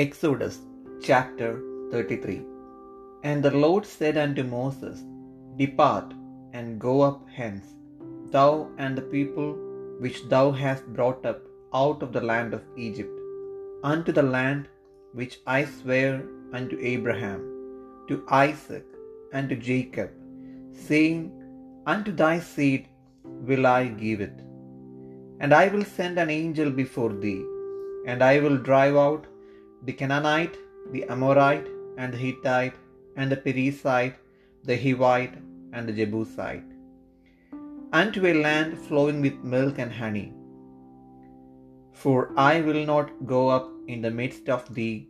Exodus chapter 33 And the Lord said unto Moses, Depart and go up hence, thou and the people which thou hast brought up out of the land of Egypt, unto the land which I sware unto Abraham, to Isaac, and to Jacob, saying, Unto thy seed will I give it. And I will send an angel before thee, and I will drive out the Canaanite, the Amorite, and the Hittite, and the Perizzite, the Hivite, and the Jebusite, unto a land flowing with milk and honey. For I will not go up in the midst of thee,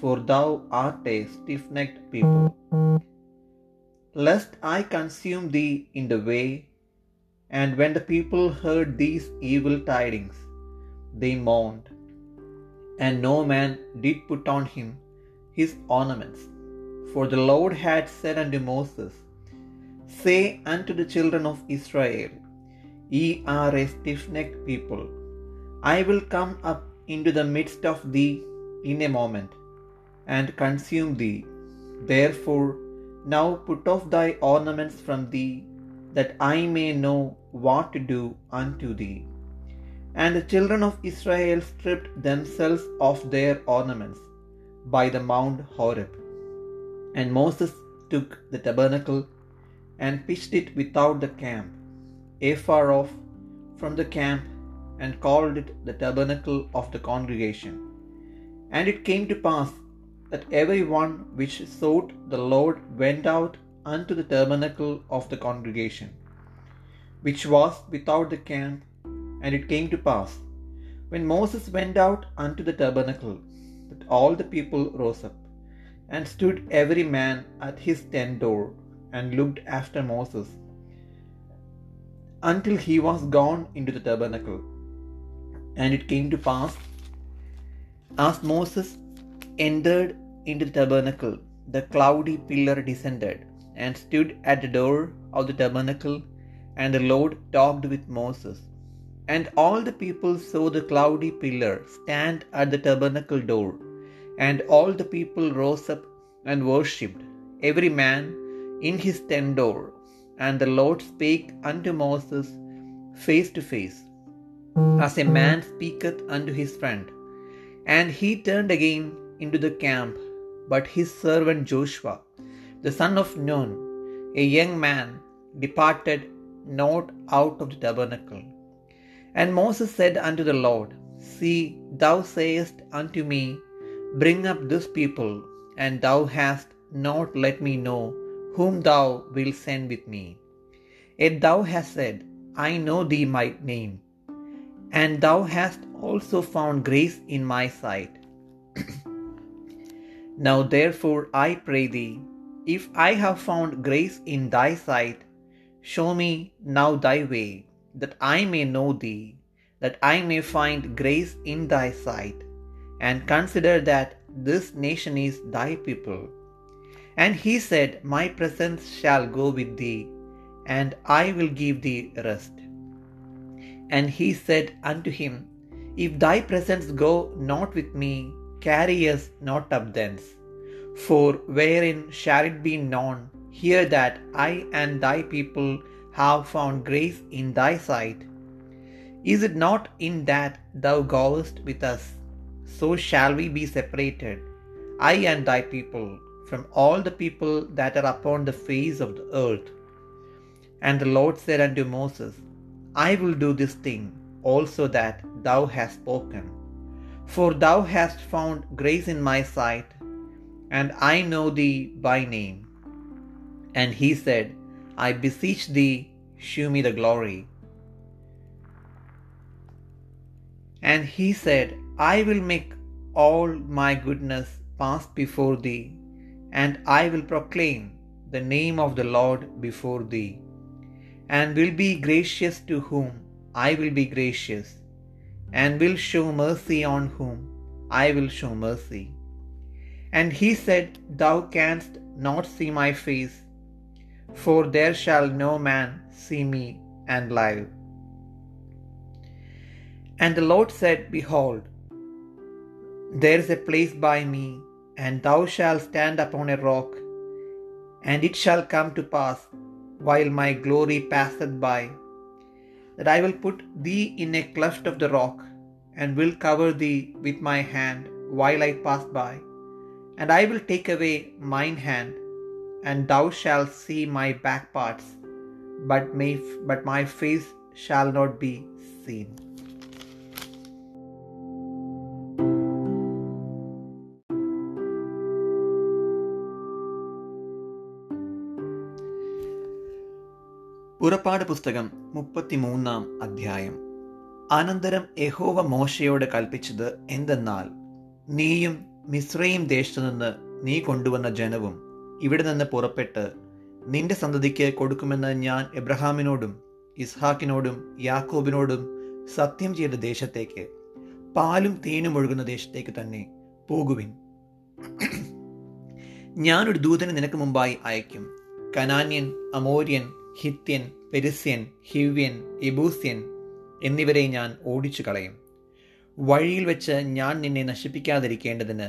for thou art a stiff necked people. Lest I consume thee in the way. And when the people heard these evil tidings, they mourned and no man did put on him his ornaments. For the Lord had said unto Moses, Say unto the children of Israel, Ye are a stiff necked people. I will come up into the midst of thee in a moment, and consume thee. Therefore, now put off thy ornaments from thee, that I may know what to do unto thee. And the children of Israel stripped themselves of their ornaments by the Mount Horeb. And Moses took the tabernacle and pitched it without the camp, afar off from the camp, and called it the tabernacle of the congregation. And it came to pass that every one which sought the Lord went out unto the tabernacle of the congregation, which was without the camp. And it came to pass, when Moses went out unto the tabernacle, that all the people rose up, and stood every man at his tent door, and looked after Moses, until he was gone into the tabernacle. And it came to pass, as Moses entered into the tabernacle, the cloudy pillar descended, and stood at the door of the tabernacle, and the Lord talked with Moses. And all the people saw the cloudy pillar stand at the tabernacle door. And all the people rose up and worshipped, every man in his tent door. And the Lord spake unto Moses face to face, as a man speaketh unto his friend. And he turned again into the camp, but his servant Joshua, the son of Nun, a young man, departed not out of the tabernacle. And Moses said unto the Lord, See, thou sayest unto me, Bring up this people, and thou hast not let me know whom thou wilt send with me. Yet thou hast said, I know thee by name, and thou hast also found grace in my sight. now therefore I pray thee, if I have found grace in thy sight, show me now thy way that I may know thee, that I may find grace in thy sight, and consider that this nation is thy people. And he said, My presence shall go with thee, and I will give thee rest. And he said unto him, If thy presence go not with me, carry us not up thence. For wherein shall it be known here that I and thy people have found grace in thy sight? Is it not in that thou goest with us? So shall we be separated, I and thy people, from all the people that are upon the face of the earth. And the Lord said unto Moses, I will do this thing also that thou hast spoken, for thou hast found grace in my sight, and I know thee by name. And he said, I beseech thee, shew me the glory. And he said, I will make all my goodness pass before thee, and I will proclaim the name of the Lord before thee, and will be gracious to whom I will be gracious, and will show mercy on whom I will show mercy. And he said, Thou canst not see my face, for there shall no man see me and live. And the Lord said, Behold, There is a place by me, and thou shalt stand upon a rock. And it shall come to pass, while my glory passeth by, that I will put thee in a cleft of the rock, and will cover thee with my hand while I pass by. And I will take away mine hand, and thou shalt see my back parts, but, may, but my face shall not be seen. പുറപ്പാട് പുസ്തകം മുപ്പത്തിമൂന്നാം അധ്യായം അനന്തരം യഹോവ മോശയോട് കൽപ്പിച്ചത് എന്തെന്നാൽ നീയും മിശ്രയും ദേശത്തു നിന്ന് നീ കൊണ്ടുവന്ന ജനവും ഇവിടെ നിന്ന് പുറപ്പെട്ട് നിന്റെ സന്തതിക്ക് കൊടുക്കുമെന്ന് ഞാൻ എബ്രഹാമിനോടും ഇസ്ഹാക്കിനോടും യാക്കോബിനോടും സത്യം ചെയ്ത ദേശത്തേക്ക് പാലും തേനും ഒഴുകുന്ന ദേശത്തേക്ക് തന്നെ പോകുവിൻ. ഞാനൊരു ദൂതനെ നിനക്ക് മുമ്പായി അയക്കും കനാന്യൻ അമോര്യൻ ഹിത്യൻ പെരിസ്യൻ ഹിവ്യൻ എബൂസ്യൻ എന്നിവരെ ഞാൻ ഓടിച്ചു കളയും വഴിയിൽ വെച്ച് ഞാൻ നിന്നെ നശിപ്പിക്കാതിരിക്കേണ്ടതിന്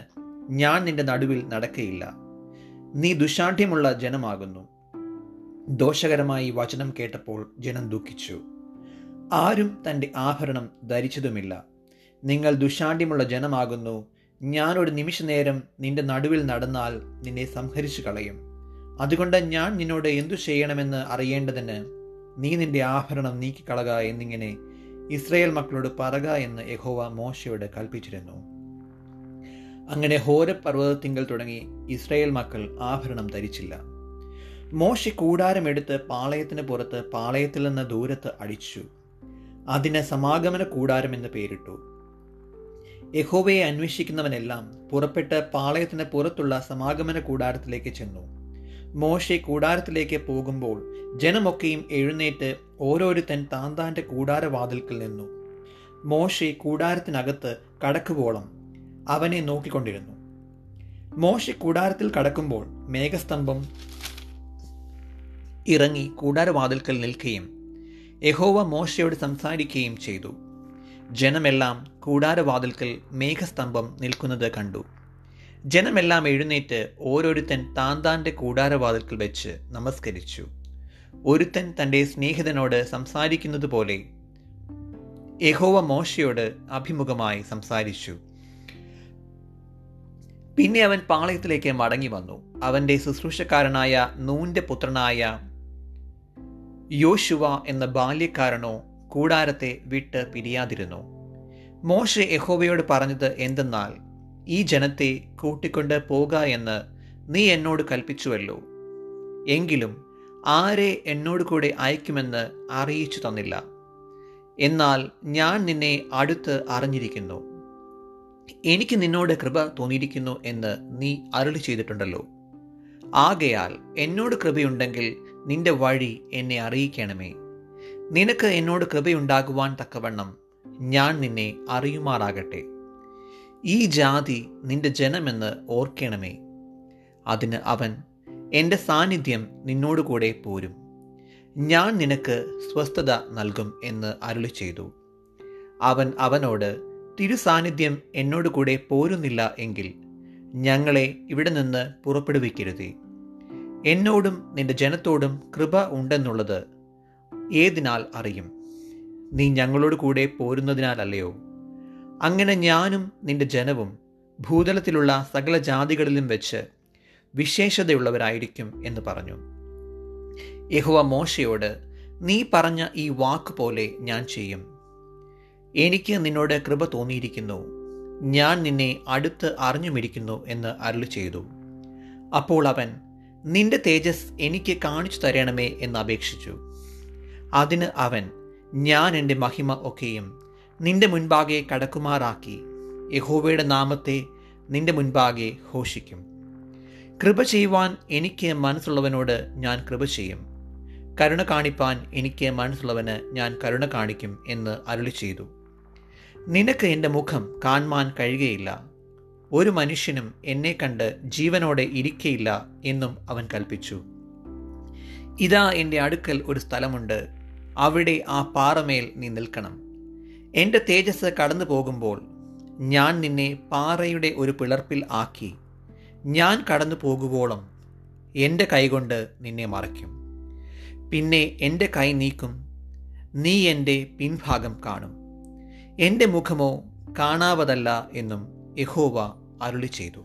ഞാൻ നിന്റെ നടുവിൽ നടക്കയില്ല. നീ ദുശാഠ്യമുള്ള ജനമാകുന്നു. ദോഷകരമായി വചനം കേട്ടപ്പോൾ ജനം ദുഃഖിച്ചു. ആരും തന്റെ ആഭരണം ധരിച്ചതുമില്ല. നിങ്ങൾ ദുശാഠ്യമുള്ള ജനമാകുന്നു. ഞാൻ ഒരു നിമിഷനേരം നിന്റെ നടുവിൽ നടന്നാൽ നിന്നെ സംഹരിച്ചു കളയും. അതുകൊണ്ട് ഞാൻ നിന്നോട് എന്തു ചെയ്യണമെന്ന് അറിയേണ്ടതിന് നീ നിന്റെ ആഭരണം നീക്കിക്കളക എന്നിങ്ങനെ ഇസ്രയേൽ മക്കളോട് പറക എന്ന് യഹോവ മോശയോട് കൽപ്പിച്ചിരുന്നു അങ്ങനെ ഹോര പർവതത്തിങ്കൽ തുടങ്ങി ഇസ്രയേൽ മക്കൾ ആഭരണം ധരിച്ചില്ല. മോശ കൂടാരമെടുത്ത് പാളയത്തിന് പുറത്ത് പാളയത്തിൽ നിന്ന് ദൂരത്ത് അടിച്ചു. അതിന് സമാഗമന കൂടാരം എന്ന് പേരിട്ടു. യഹോവയെ അന്വേഷിക്കുന്നവനെല്ലാം പുറപ്പെട്ട് പാളയത്തിന് പുറത്തുള്ള സമാഗമന കൂടാരത്തിലേക്ക് ചെന്നു. മോശെ കൂടാരത്തിലേക്ക് പോകുമ്പോൾ ജനമൊക്കെയും എഴുന്നേറ്റ് ഓരോരുത്തൻ താന്താന്റെ കൂടാരവാതിൽക്കൽ നിന്നു. മോശെ കൂടാരത്തിനകത്ത് കടക്കുവോളം അവനെ നോക്കിക്കൊണ്ടിരുന്നു. മോശ കൂടാരത്തിൽ കടക്കുമ്പോൾ മേഘസ്തംഭം ഇറങ്ങി കൂടാരവാതിൽക്കൽ നിൽക്കുകയും യഹോവ മോശയോട് സംസാരിക്കുകയും ചെയ്തു. ജനമെല്ലാം കൂടാരവാതിൽക്കൽ മേഘസ്തംഭം നിൽക്കുന്നത് കണ്ടു. ജനമെല്ലാം എഴുന്നേറ്റ് ഓരോരുത്തൻ താൻ താന്റെ കൂടാരവാതിൽക്കൽ വെച്ച് നമസ്കരിച്ചു. ഒരുത്തൻ തന്റെ സ്നേഹിതനോട് സംസാരിക്കുന്നത് പോലെ യഹോവ മോശയോട് അഭിമുഖമായി സംസാരിച്ചു. പിന്നെ അവൻ പാളയത്തിലേക്ക് മടങ്ങി വന്നു. അവന്റെ ശുശ്രൂഷക്കാരനായ നൂന്റെ പുത്രനായ യോശുവ എന്ന ബാല്യക്കാരനോ കൂടാരത്തെ വിട്ട് പിരിയാതിരുന്നു. മോശ യഹോവയോട് പറഞ്ഞത് എന്തെന്നാൽ ഈ ജനത്തെ കൂട്ടിക്കൊണ്ട് പോക എന്ന് നീ എന്നോട് കൽപ്പിച്ചുവല്ലോ. എങ്കിലും ആരെ എന്നോട് കൂടെ അയക്കുമെന്ന് അറിയിച്ചു തന്നില്ല. എന്നാൽ ഞാൻ നിന്നെ അടുത്ത് അറിഞ്ഞിരിക്കുന്നു. എനിക്ക് നിന്നോട് കൃപ തോന്നിയിരിക്കുന്നു എന്ന് നീ അരുളി ചെയ്തിട്ടുണ്ടല്ലോ. ആകയാൽ എന്നോട് കൃപയുണ്ടെങ്കിൽ നിന്റെ വഴി എന്നെ അറിയിക്കണമേ. നിനക്ക് എന്നോട് കൃപയുണ്ടാകുവാൻ തക്കവണ്ണം ഞാൻ നിന്നെ അറിയുമാറാകട്ടെ. ഈ ജാതി നിന്റെ ജനമെന്ന് ഓർക്കണമേ. അതിന് അവൻ എന്റെ സാന്നിധ്യം നിന്നോടുകൂടെ പോരും. ഞാൻ നിനക്ക് സ്വസ്ഥത നൽകും എന്ന് അരുളി ചെയ്തു. അവൻ അവനോട് തിരുസാന്നിധ്യം എന്നോട് കൂടെ പോരുന്നില്ല എങ്കിൽ ഞങ്ങളെ ഇവിടെ നിന്ന് പുറപ്പെടുവിക്കരുതേ. എന്നോടും നിന്റെ ജനത്തോടും കൃപ ഉണ്ടെന്നുള്ളത് ഏതിനാൽ അറിയും? നീ ഞങ്ങളോട് കൂടെ പോരുന്നതിനാലല്ലയോ? അങ്ങനെ ഞാനും നിന്റെ ജനവും ഭൂതലത്തിലുള്ള സകല ജാതികളിലും വെച്ച് വിശേഷതയുള്ളവരായിരിക്കും എന്ന് പറഞ്ഞു. യഹുവ മോശയോട് നീ പറഞ്ഞ ഈ വാക്ക് പോലെ ഞാൻ ചെയ്യും. എനിക്ക് നിന്നോട് കൃപ തോന്നിയിരിക്കുന്നു. ഞാൻ നിന്നെ അടുത്ത് അറിഞ്ഞുമിരിക്കുന്നു എന്ന് അരുളി ചെയ്തു. അപ്പോൾ അവൻ നിന്റെ തേജസ് എനിക്ക് കാണിച്ചു തരണമേ എന്ന് അപേക്ഷിച്ചു. അതിന് അവൻ ഞാൻ എന്റെ മഹിമ ഒക്കെയും നിന്റെ മുൻപാകെ കടക്കുമാറാക്കി. യഹോവയുടെ നാമത്തെ നിന്റെ മുൻപാകെ ഘോഷിക്കും. കൃപ ചെയ്യുവാൻ എനിക്ക് മനസ്സുള്ളവനോട് ഞാൻ കൃപ ചെയ്യും. കരുണ കാണിപ്പാൻ എനിക്ക് മനസ്സുള്ളവന് ഞാൻ കരുണ കാണിക്കും എന്ന് അരുളി ചെയ്തു. നിനക്ക് എന്റെ മുഖം കാണുവാൻ കഴിയുകയില്ല. ഒരു മനുഷ്യനും എന്നെ കണ്ട് ജീവനോടെ ഇരിക്കയില്ല എന്നും അവൻ കൽപ്പിച്ചു. ഇതാ എന്റെ അടുക്കൽ ഒരു സ്ഥലമുണ്ട്. അവിടെ ആ പാറമേൽ നീ നിൽക്കണം. എന്റെ തേജസ് കടന്നു പോകുമ്പോൾ ഞാൻ നിന്നെ പാറയുടെ ഒരു പിളർപ്പിൽ ആക്കി. ഞാൻ കടന്നു പോകുവോളം എന്റെ കൈകൊണ്ട് നിന്നെ മറയ്ക്കും. പിന്നെ എന്റെ കൈ നീക്കും. നീ എന്റെ പിൻഭാഗം കാണും. എന്റെ മുഖമോ കാണാവതല്ല എന്നും യഹോവ അരുളി ചെയ്തു